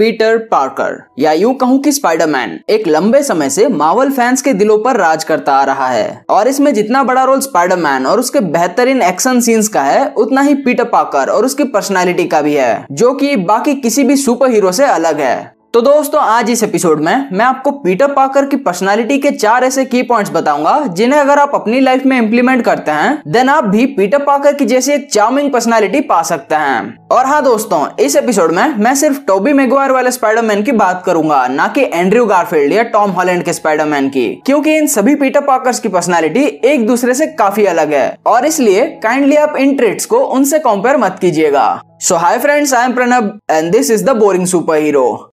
Peter Parker. या यूँ कहूँ कि स्पाइडरमैन। एक लंबे समय से मावल फैंस के दिलों पर राज करता आ रहा है। और इसमें जितना बड़ा रोल स्पाइडरमैन और उसके बेहतरीन एक्शन सीन्स का है, उतना ही पीटर पार्कर और उसकी पर्सनालिटी का भी है, जो कि बाकी किसी भी सुपर हीरो से अलग है। तो दोस्तों, आज इस एपिसोड में मैं आपको पीटर पाकर की पर्सनालिटी के चार ऐसे की पॉइंट्स बताऊँगा, जिन्हें अगर आप अपनी लाइफ में इंप्लीमेंट करते हैं देन आप भी पीटर पाकर की जैसी एक चार्मिंग पर्सनालिटी पा सकते हैं। और हाँ दोस्तों, इस एपिसोड में मैं सिर्फ़ टोबी मेगवायर वाले स्पाइडरमैन की बात करूँगा, ना कि एंड्रयू गारफील्ड या टॉम हॉलैंड के स्पाइडरमैन की, क्योंकि इन सभी पीटर पाकर्स की पर्सनालिटी एक दूसरे से काफ़ी अलग है। और इसलिए काइंडली आप इन ट्रेट्स को उनसे कंपेयर मत कीजिएगा। So hi friends I am Pranab and this is the boring super hero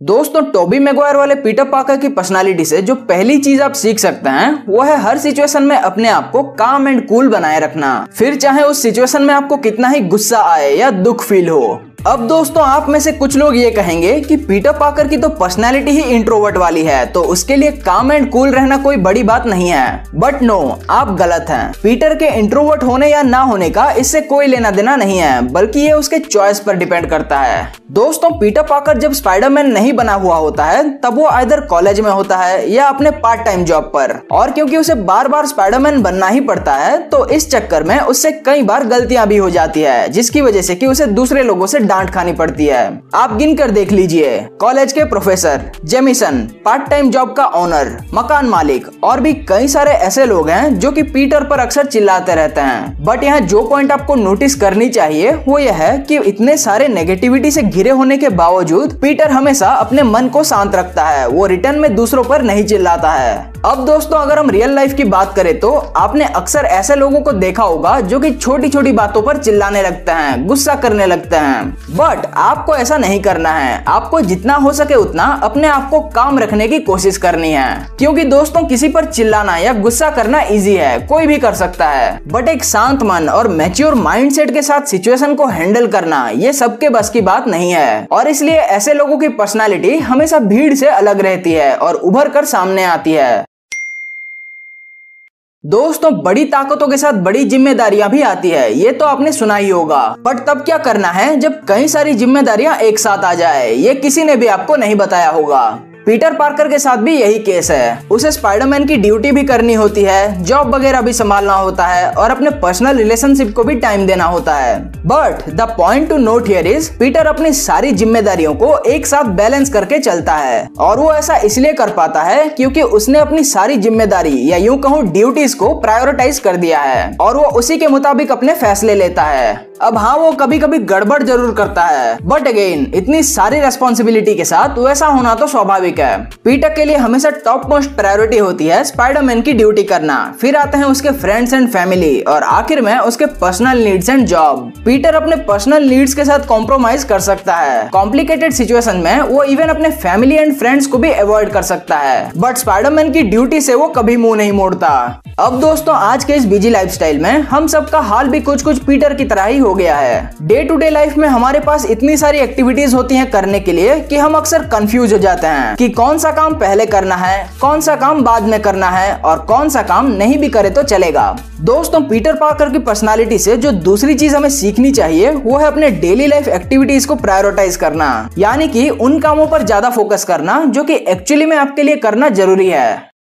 दोस्तों टोबी मेगवायर वाले पीटर पाकर की पर्सनालिटी से जो पहली चीज़ आप सीख सकते हैं, वो है हर सिचुएशन में अपने आप को काम एंड कूल बनाए रखना। फिर चाहे उस सिचुएशन में आपको कितना ही गुस्सा आए या दुख फील हो अब दोस्तों, आप में से कुछ लोग ये कहेंगे कि पीटर पाकर की तो पर्सनैलिटी ही इंट्रोवर्ट वाली है तो उसके लिए काम एंड कूल रहना कोई बड़ी बात नहीं है। बट नो आप गलत हैं। पीटर के इंट्रोवर्ट होने या ना होने का इससे कोई लेना देना नहीं है, बल्कि ये उसके चॉइस पर डिपेंड करता है। दोस्तों, पीटर पाकर जब स्पाइडरमैन नहीं बना हुआ होता है, तब वो इधर कॉलेज में होता है या अपने पार्ट टाइम जॉब पर। और क्योंकि उसे बार बार स्पाइडरमैन बनना ही पड़ता है तो इस चक्कर में उससे कई बार गलतियाँ भी हो जाती है, जिसकी वजह से कि उसे दूसरे लोगों से डांट खानी पड़ती है। आप गिन कर देख लीजिए। कॉलेज के professor, Jameson part time job का ओनर मकान मालिक और भी कई सारे ऐसे लोग हैं जो कि पीटर पर अक्सर चिल्लाते रहते हैं। बट यहाँ जो पॉइंट आपको नोटिस करनी चाहिए, वो यह है कि इतने सारे नेगेटिविटी से घिरे होने के बावजूद पीटर हमेशा अपने मन को शांत रखता है। वो रिटर्न में दूसरों पर नहीं चिल्लाता है। अब दोस्तों, अगर हम रियल लाइफ की बात करें तो आपने अक्सर ऐसे लोगों को देखा होगा जो कि छोटी छोटी बातों पर चिल्लाने लगते हैं, गुस्सा करने लगते हैं। बट आपको ऐसा नहीं करना है। आपको जितना हो सके उतना अपने आप को काम रखने की कोशिश करनी है। क्योंकि दोस्तों, किसी पर चिल्लाना या गुस्सा करना इजी है। कोई भी कर सकता है। बट एक शांत मन और मेच्योर माइंडसेट के साथ सिचुएशन को हैंडल करना, ये सबके बस की बात नहीं है। और इसलिए ऐसे लोगों की पर्सनैलिटी हमेशा भीड़ से अलग रहती है और उभर कर सामने आती है। दोस्तों, बड़ी ताकतों के साथ बड़ी जिम्मेदारियाँ भी आती है। ये तो आपने सुना ही होगा। बट तब क्या करना है जब कई सारी जिम्मेदारियाँ एक साथ आ जाए? ये किसी ने भी आपको नहीं बताया होगा। पीटर पार्कर के साथ भी यही केस है। उसे स्पाइडरमैन की ड्यूटी भी करनी होती है जॉब वगैरह भी संभालना होता है और अपने पर्सनल रिलेशनशिप को भी टाइम देना होता है। But the point to note here is Peter अपनी सारी जिम्मेदारियों को एक साथ बैलेंस करके चलता है और वो ऐसा इसलिए कर पाता है क्योंकि उसने अपनी सारी ज़िम्मेदारी या यूँ कहूँ ड्यूटीज़ को प्रायोरिटाइज कर दिया है और वो उसी के मुताबिक अपने फैसले लेता है। अब हाँ वो कभी कभी गड़बड़ ज़रूर करता है बट अगेन इतनी सारी रेस्पॉन्सिबिलिटी के साथ वैसा होना तो स्वाभाविक है। पीटर के लिए हमेशा टॉप मोस्ट प्रायोरिटी होती है स्पाइडरमैन की ड्यूटी करना। फिर आते हैं उसके फ्रेंड्स एंड फैमिली और आखिर में उसके personal needs and job Peter अपने पर्सनल नीड्स के साथ कॉम्प्रोमाइज कर सकता है। कॉम्प्लिकेटेड सिचुएशन में वो इवन अपने फैमिली एंड फ्रेंड्स को भी अवॉइड कर सकता है। बट स्पाइडरमैन की ड्यूटी से वो कभी मुँह नहीं मोड़ता। अब दोस्तों, आज के इस बिज़ी लाइफस्टाइल में हम सबका हाल भी कुछ कुछ पीटर की तरह ही हो गया है। डे टू डे लाइफ में हमारे पास इतनी सारी एक्टिविटीज़ होती हैं करने के लिए कि हम अक्सर कंफ्यूज हो जाते हैं। कि कौन सा काम पहले करना है, कौन सा काम बाद में करना है और कौन सा काम नहीं भी करे तो चलेगा। दोस्तों पीटर पार्कर की पर्सनालिटी से जो दूसरी चीज़ हमें सीखनी चाहिए, वो है अपने डेली लाइफ एक्टिविटीज़ को प्रायोरिटाइज करना। यानी कि उन कामों पर ज़्यादा फोकस करना, जो कि एक्चुअली में आपके लिए करना ज़रूरी है।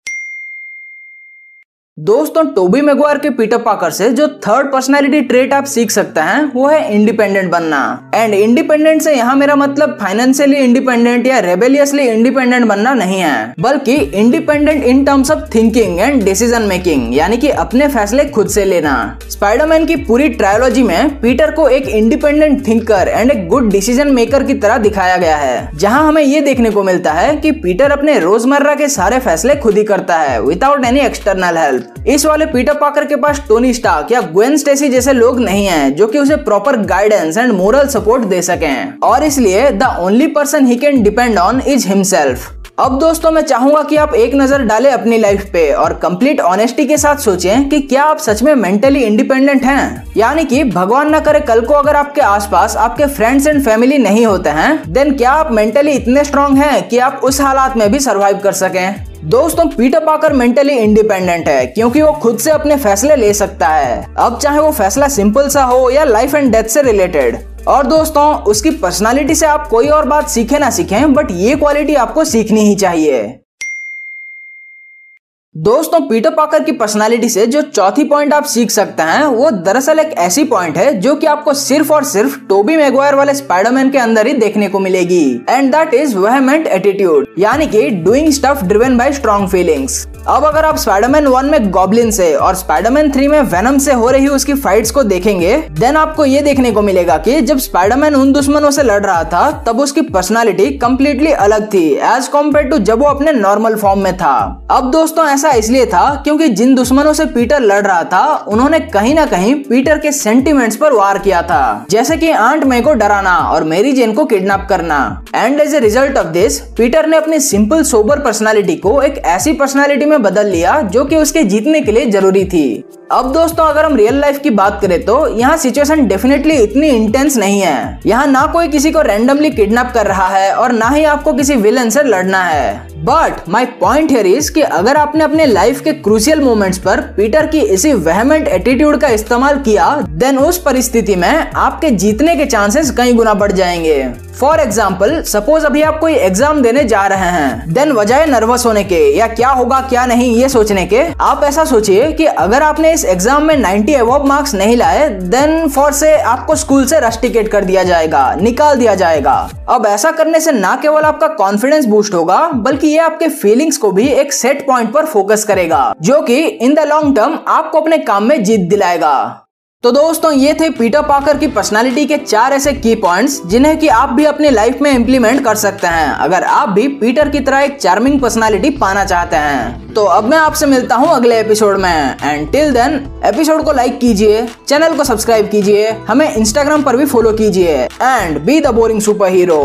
दोस्तों, टोबी मेगवार के पीटर पाकर से जो थर्ड पर्सनालिटी ट्रेट आप सीख सकते हैं, वो है इंडिपेंडेंट बनना। एंड इंडिपेंडेंट से यहाँ मेरा मतलब फाइनेंशियली इंडिपेंडेंट या रेबेलियसली इंडिपेंडेंट बनना नहीं है। बल्कि independent in terms of thinking and decision making यानी कि अपने फैसले खुद से लेना। स्पाइडरमैन की पूरी ट्रायोलॉजी में पीटर को एक इंडिपेंडेंट थिंकर एंड एक गुड डिसीज़न मेकर की तरह दिखाया गया है। जहाँ हमें ये देखने को मिलता है की पीटर अपने रोज़मर्रा के सारे फैसले खुद ही करता है विदाउट एनी एक्सटर्नल हेल्प इस वाले पीटर पाकर के पास टोनी स्टार्क या ग्वेन स्टेसी जैसे लोग नहीं हैं, जो कि उसे proper guidance and moral support दे सके। और इसलिए the only person he can depend on is himself अब दोस्तों, मैं चाहूँगा कि आप एक नज़र डालें अपनी लाइफ पे और कंप्लीट ऑनेस्टी के साथ सोचें कि क्या आप सच में मेंटली इंडिपेंडेंट हैं? यानी कि भगवान न करे कल को अगर आपके आसपास आपके फ्रेंड्स एंड फैमिली नहीं होते हैं देन क्या आप मेंटली इतने स्ट्रांग हैं कि आप उस हालात में भी सरवाइव कर सकें? दोस्तों पीटर पाकर मेंटली इंडिपेंडेंट है क्योंकि वो खुद से अपने फैसले ले सकता है। अब चाहे वो फैसला सिंपल सा हो या लाइफ एंड डेथ से रिलेटेड और दोस्तों, उसकी पर्सनालिटी से आप कोई और बात सीखे ना सीखें बट ये क्वालिटी आपको सीखनी ही चाहिए। दोस्तों, पीटर पाकर की पर्सनालिटी से जो चौथी पॉइंट आप सीख सकते हैं, वो दरअसल एक ऐसी पॉइंट है जो कि आपको सिर्फ़ और सिर्फ़ टोबी मैगवायर वाले स्पाइडरमैन के अंदर ही देखने को मिलेगी। And that is vehement attitude यानी कि doing stuff driven by strong feelings अब अगर आप स्पाइडरमैन वन में गॉबलिन से और स्पाइडरमैन थ्री में वेनम से हो रही उसकी फाइट्स को देखेंगे देन आपको ये देखने को मिलेगा कि जब स्पाइडरमैन उन दुश्मनों से लड़ रहा था, तब उसकी पर्सनालिटी कम्प्लीटली अलग थी एज कंपेयर टू जब वो अपने नॉर्मल फॉर्म में था। अब दोस्तों ऐसा इसलिए था क्योंकि जिन दुश्मनों से पीटर लड़ रहा था, उन्होंने कहीं ना कहीं पीटर के सेंटिमेंट्स पर वार किया था। जैसे कि आंट मे को डराना और मेरी जेन को किडनैप करना। And as a result of this Peter ने अपनी सिंपल सोबर पर्सनालिटी को एक ऐसी पर्सनालिटी में बदल लिया, जो कि उसके जीतने के लिए ज़रूरी थी। अब दोस्तों, अगर हम रियल लाइफ की बात करें तो यहाँ सिचुएशन डेफिनेटली इतनी इंटेंस नहीं है। यहाँ ना कोई किसी को रेंडमली किडनैप कर रहा है और ना ही आपको किसी विलन से लड़ना है। But my point here is कि अगर आपने अपने लाइफ के क्रूसियल मोमेंट्स पर पीटर की इसी वेहमेंट एटीट्यूड का इस्तेमाल किया देन उस परिस्थिति में आपके जीतने के चांसेस कई गुना बढ़ जाएँगे। फॉर एग्ज़ाम्पल सपोज़ अभी आप कोई एग्ज़ाम देने जा रहे हैं देन वजह नर्वस होने के या क्या होगा, क्या नहीं, ये सोचने के, आप ऐसा सोचिए कि अगर आपने इस एग्ज़ाम में 90 अबव मार्क्स नहीं लाए देन फॉर से आपको स्कूल से रश टिकेट कर दिया जाएगा, निकाल दिया जाएगा। अब ऐसा करने से ना केवल आपका कॉन्फिडेंस बूस्ट होगा, बल्कि ये आपके फीलिंग्स को भी एक सेट पॉइंट पर फोकस करेगा, जो कि इन द लॉन्ग टर्म आपको अपने काम में जीत दिलाएगा। तो दोस्तों, ये थे पीटर पाकर की पर्सनालिटी के चार ऐसे की पॉइंट्स जिन्हें कि आप भी अपनी लाइफ में इम्प्लीमेंट कर सकते हैं, अगर आप भी पीटर की तरह एक चार्मिंग पर्सनालिटी पाना चाहते हैं। तो अब मैं आपसे मिलता हूँ अगले एपिसोड में एंड टिल देन एपिसोड को लाइक कीजिए चैनल को सब्सक्राइब कीजिए, हमें इंस्टाग्राम पर भी फॉलो कीजिए and be the boring super hero